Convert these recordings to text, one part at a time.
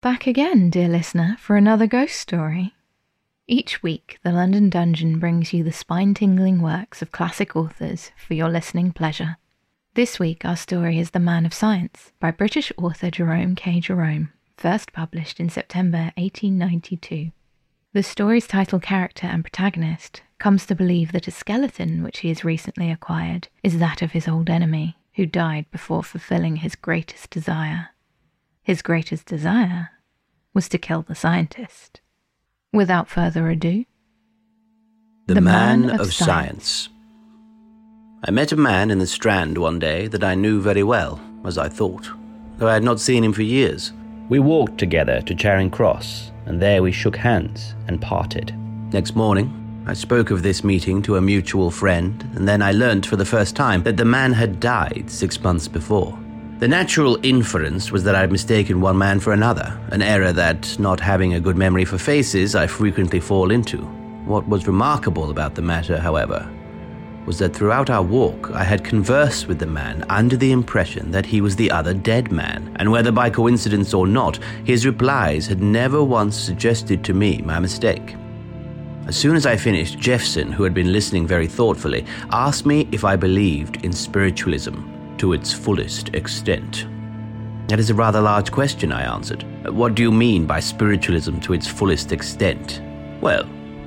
Back again, dear listener, for another ghost story. Each week, the London Dungeon brings you the spine tingling works of classic authors for your listening pleasure. This week, our story is The Man of Science by British author Jerome K. Jerome, first published in September 1892. The story's title character and protagonist comes to believe that a skeleton which he has recently acquired is that of his old enemy, who died before fulfilling his greatest desire. His greatest desire was to kill the scientist. Without further ado, The, The Man, Man of, of Science. I met a man in the Strand one day that I knew very well, as I thought, though I had not seen him for years. We walked together to Charing Cross, and there we shook hands and parted. Next morning, I spoke of this meeting to a mutual friend, and then I learnt for the first time that the man had died six months before. The natural inference was that I had mistaken one man for another, an error that, not having a good memory for faces, I frequently fall into. What was remarkable about the matter, however, was that throughout our walk I had conversed with the man under the impression that he was the other dead man, and whether by coincidence or not, his replies had never once suggested to me my mistake. As soon as I finished, Jephson, who had been listening very thoughtfully, asked me if I believed in spiritualism to its fullest extent. That is a rather large question, I answered. What do you mean by spiritualism to its fullest extent? Well,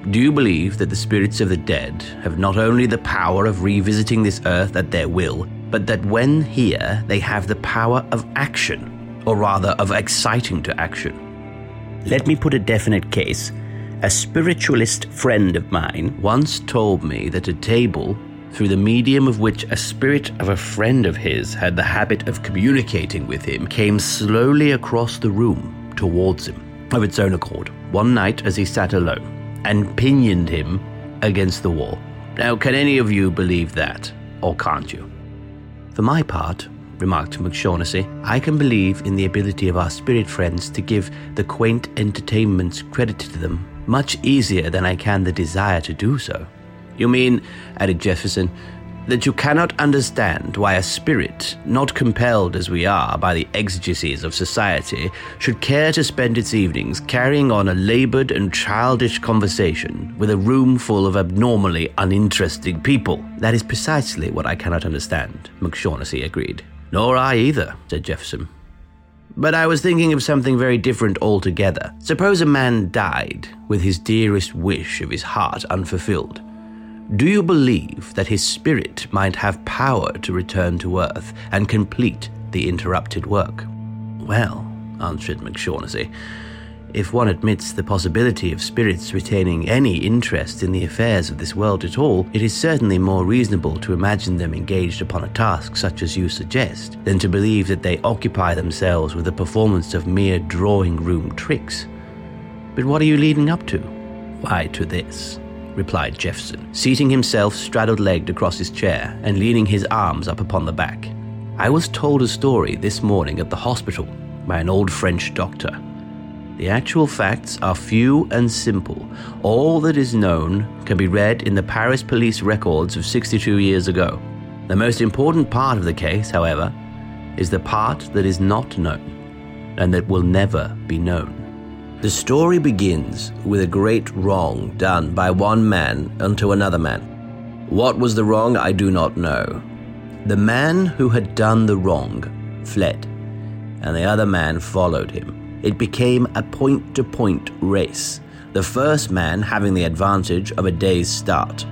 do you believe that the spirits of the dead have not only the power of revisiting this earth at their will, but that when here they have the power of action, or rather of exciting to action? Let me put a definite case. A spiritualist friend of mine once told me that a table, through the medium of which a spirit of a friend of his had the habit of communicating with him, came slowly across the room towards him of its own accord one night as he sat alone and pinioned him against the wall. Now, can any of you believe that, or can't you? For my part, remarked MacShaughnassy, I can believe in the ability of our spirit friends to give the quaint entertainments credited to them much easier than I can the desire to do so. You mean, added Jefferson, that you cannot understand why a spirit, not compelled as we are by the exigencies of society, should care to spend its evenings carrying on a labored and childish conversation with a room full of abnormally uninteresting people. That is precisely what I cannot understand, MacShaughnassy agreed. Nor I either, said Jefferson. But I was thinking of something very different altogether. Suppose a man died with his dearest wish of his heart unfulfilled. Do you believe that his spirit might have power to return to Earth and complete the interrupted work? Well, answered MacShaughnassy, if one admits the possibility of spirits retaining any interest in the affairs of this world at all, it is certainly more reasonable to imagine them engaged upon a task such as you suggest than to believe that they occupy themselves with the performance of mere drawing room tricks. But what are you leading up to? Why, to this, replied Jefferson, seating himself straddled legged across his chair and leaning his arms up upon the back. I was told a story this morning at the hospital by an old French doctor. The actual facts are few and simple. All that is known can be read in the Paris police records of 62 years ago. The most important part of the case, however, is the part that is not known and that will never be known. The story begins with a great wrong done by one man unto another man. What was the wrong, I do not know. The man who had done the wrong fled, and the other man followed him. It became a point to point race, the first man having the advantage of a day's start.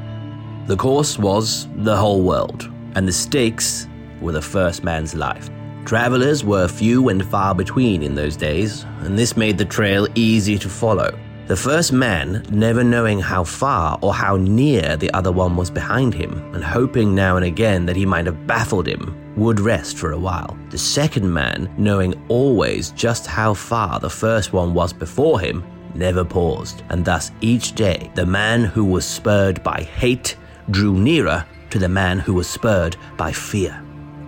The course was the whole world, and the stakes were the first man's life. Travelers were few and far between in those days, and this made the trail easy to follow. The first man, never knowing how far or how near the other one was behind him, and hoping now and again that he might have baffled him, would rest for a while. The second man, knowing always just how far the first one was before him, never paused, and thus each day the man who was spurred by hate drew nearer to the man who was spurred by fear.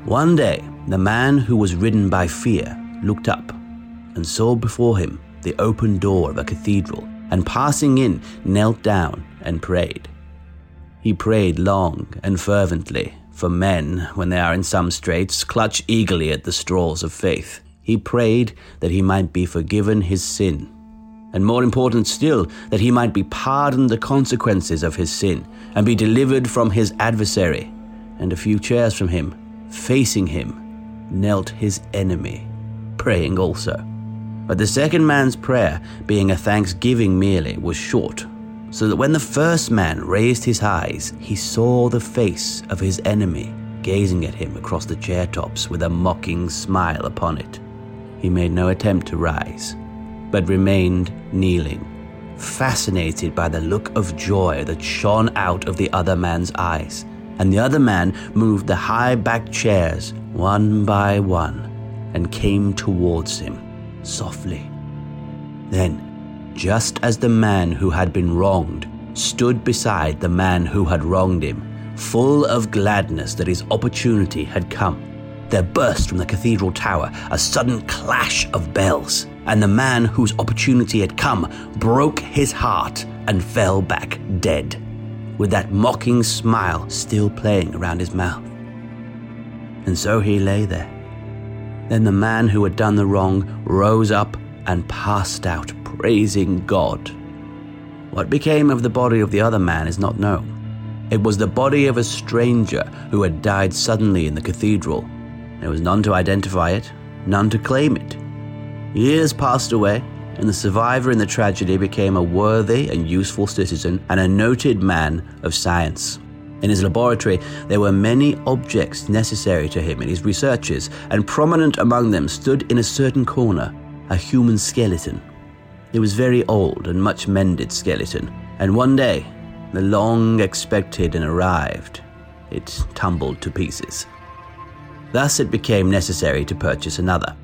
One day, the man who was ridden by fear looked up and saw before him the open door of a cathedral, and passing in, knelt down and prayed. He prayed long and fervently, for men, when they are in some straits, clutch eagerly at the straws of faith. He prayed that he might be forgiven his sin, and more important still, that he might be pardoned the consequences of his sin and be delivered from his adversary. And a few chairs from him, facing him, knelt his enemy, praying also. But the second man's prayer, being a thanksgiving merely, was short, so that when the first man raised his eyes, he saw the face of his enemy gazing at him across the chair tops with a mocking smile upon it. He made no attempt to rise, but remained kneeling, fascinated by the look of joy that shone out of the other man's eyes. And the other man moved the high backed chairs one by one and came towards him softly. Then, just as the man who had been wronged stood beside the man who had wronged him, full of gladness that his opportunity had come, there burst from the cathedral tower a sudden clash of bells, and the man whose opportunity had come broke his heart and fell back dead, with that mocking smile still playing around his mouth. And so he lay there. Then the man who had done the wrong rose up and passed out, praising God. What became of the body of the other man is not known. It was the body of a stranger who had died suddenly in the cathedral there was none to identify it, none to claim it. Years passed away, and the survivor in the tragedy became a worthy and useful citizen and a noted man of science. In his laboratory, there were many objects necessary to him in his researches, and prominent among them stood in a certain corner a human skeleton. It was very old and much mended skeleton, and one day, the long expected and arrived, it tumbled to pieces. Thus, it became necessary to purchase another.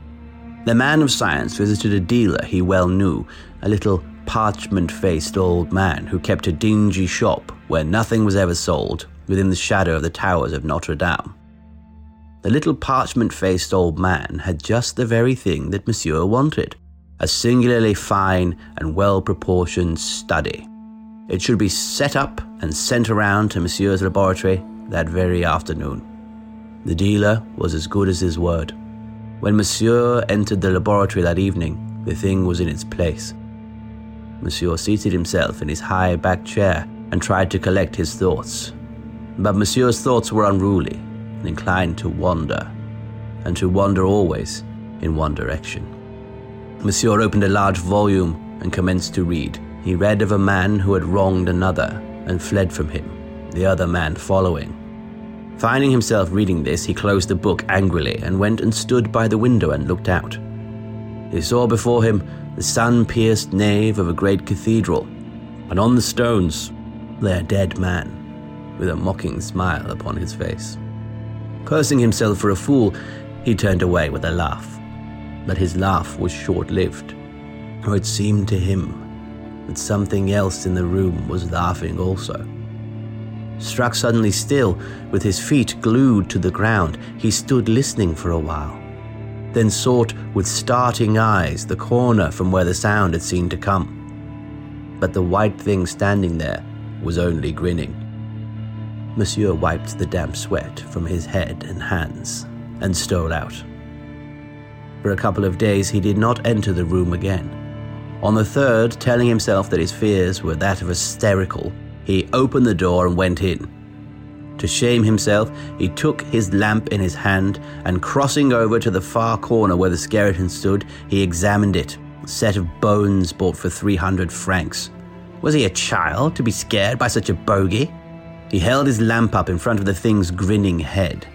The man of science visited a dealer he well knew, a little parchment faced old man who kept a dingy shop where nothing was ever sold within the shadow of the towers of Notre Dame. The little parchment faced old man had just the very thing that Monsieur wanted a singularly fine and well proportioned study. It should be set up and sent around to Monsieur's laboratory that very afternoon. The dealer was as good as his word. When Monsieur entered the laboratory that evening, the thing was in its place. Monsieur seated himself in his high backed chair and tried to collect his thoughts. But Monsieur's thoughts were unruly and inclined to wander, and to wander always in one direction. Monsieur opened a large volume and commenced to read. He read of a man who had wronged another and fled from him, the other man following. Finding himself reading this, he closed the book angrily and went and stood by the window and looked out. He saw before him the sun pierced nave of a great cathedral, and on the stones lay a dead man with a mocking smile upon his face. Cursing himself for a fool, he turned away with a laugh. But his laugh was short lived, for it seemed to him that something else in the room was laughing also. Struck suddenly still, with his feet glued to the ground, he stood listening for a while, then sought with starting eyes the corner from where the sound had seemed to come. But the white thing standing there was only grinning. Monsieur wiped the damp sweat from his head and hands and stole out. For a couple of days he did not enter the room again. On the third, telling himself that his fears were that of hysterical, he opened the door and went in. To shame himself, he took his lamp in his hand and, crossing over to the far corner where the skeleton stood, he examined it. A set of bones bought for 300 francs. Was he a child to be scared by such a bogey? He held his lamp up in front of the thing's grinning head.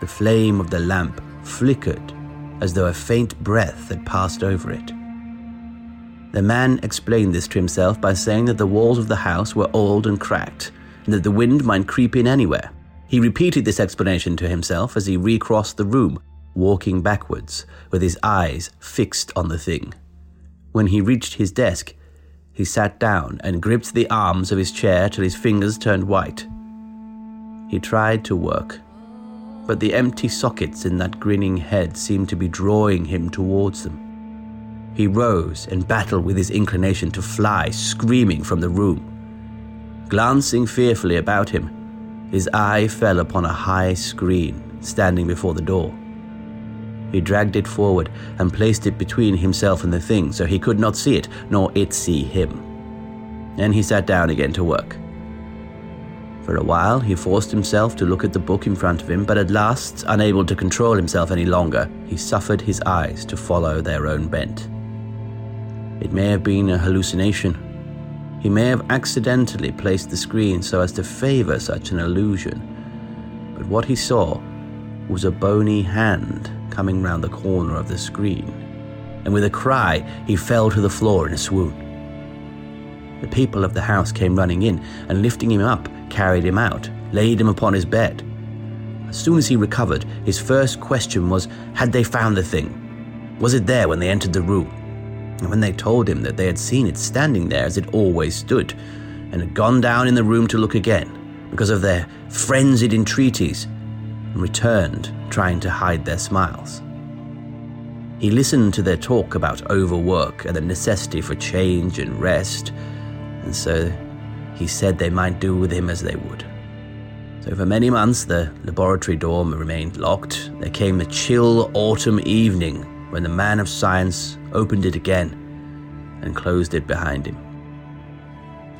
The flame of the lamp flickered as though a faint breath had passed over it. The man explained this to himself by saying that the walls of the house were old and cracked, and that the wind might creep in anywhere. He repeated this explanation to himself as he recrossed the room, walking backwards, with his eyes fixed on the thing. When he reached his desk, he sat down and gripped the arms of his chair till his fingers turned white. He tried to work, but the empty sockets in that grinning head seemed to be drawing him towards them. He rose and battled with his inclination to fly, screaming from the room. Glancing fearfully about him, his eye fell upon a high screen standing before the door. He dragged it forward and placed it between himself and the thing so he could not see it, nor it see him. Then he sat down again to work. For a while, he forced himself to look at the book in front of him, but at last, unable to control himself any longer, he suffered his eyes to follow their own bent. It may have been a hallucination. He may have accidentally placed the screen so as to favor such an illusion, but what he saw was a bony hand coming round the corner of the screen, and with a cry, he fell to the floor in a swoon. The people of the house came running in, and lifting him up, carried him out, laid him upon his bed. As soon as he recovered, his first question was Had they found the thing? Was it there when they entered the room? And when they told him that they had seen it standing there as it always stood, and had gone down in the room to look again, because of their frenzied entreaties, and returned, trying to hide their smiles. He listened to their talk about overwork and the necessity for change and rest, and so he said they might do with him as they would. So for many months, the laboratory door remained locked. There came a chill autumn evening when the man of science opened it again and closed it behind him.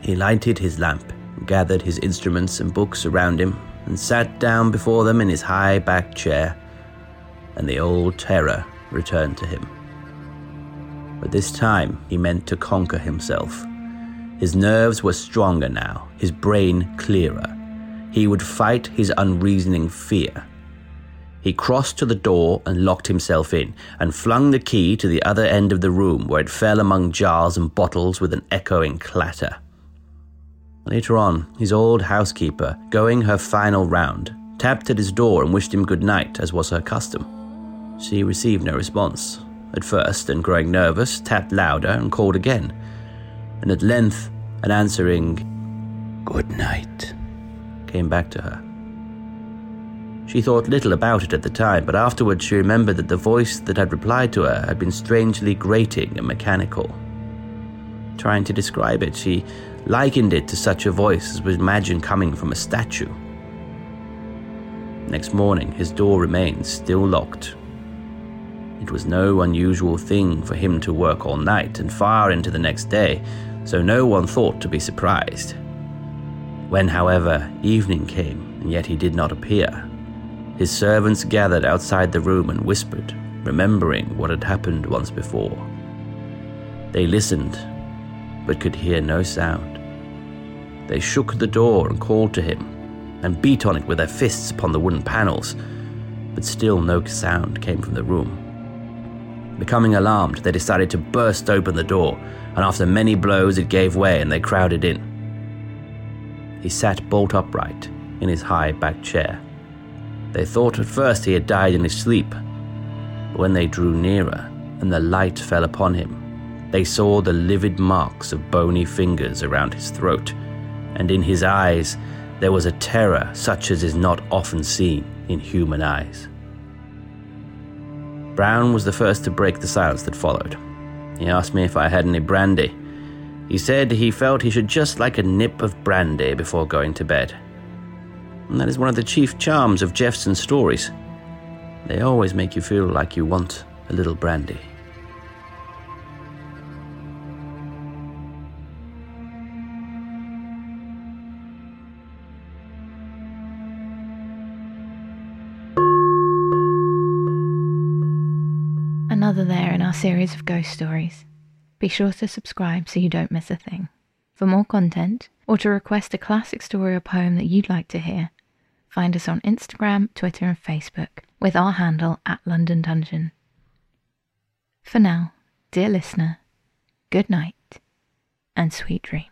He lighted his lamp, gathered his instruments and books around him, and sat down before them in his high backed chair, and the old terror returned to him. But this time he meant to conquer himself his nerves were stronger now, his brain clearer. He would fight his unreasoning fear. He crossed to the door and locked himself in, and flung the key to the other end of the room where it fell among jars and bottles with an echoing clatter. Later on, his old housekeeper, going her final round, tapped at his door and wished him good night, as was her custom. She received no response. At first, and growing nervous, tapped louder and called again. And at length, an answering, Good night, came back to her. She thought little about it at the time, but afterwards she remembered that the voice that had replied to her had been strangely grating and mechanical. Trying to describe it, she likened it to such a voice as was imagined coming from a statue. Next morning, his door remained still locked. It was no unusual thing for him to work all night and far into the next day, so no one thought to be surprised. When, however, evening came, and yet he did not appear, his servants gathered outside the room and whispered, remembering what had happened once before. They listened, but could hear no sound. They shook the door and called to him, and beat on it with their fists upon the wooden panels, but still no sound came from the room. Becoming alarmed, they decided to burst open the door, and after many blows, it gave way and they crowded in. He sat bolt upright in his high backed chair. They thought at first he had died in his sleep, but when they drew nearer and the light fell upon him, they saw the livid marks of bony fingers around his throat, and in his eyes there was a terror such as is not often seen in human eyes. Brown was the first to break the silence that followed. He asked me if I had any brandy. He said he felt he should just like a nip of brandy before going to bed. And that is one of the chief charms of Jephson's stories. They always make you feel like you want a little brandy. another there in our series of ghost stories. Be sure to subscribe so you don't miss a thing. For more content, or to request a classic story or poem that you'd like to hear, find us on Instagram, Twitter, and Facebook with our handle at London Dungeon. For now, dear listener, good night and sweet dreams.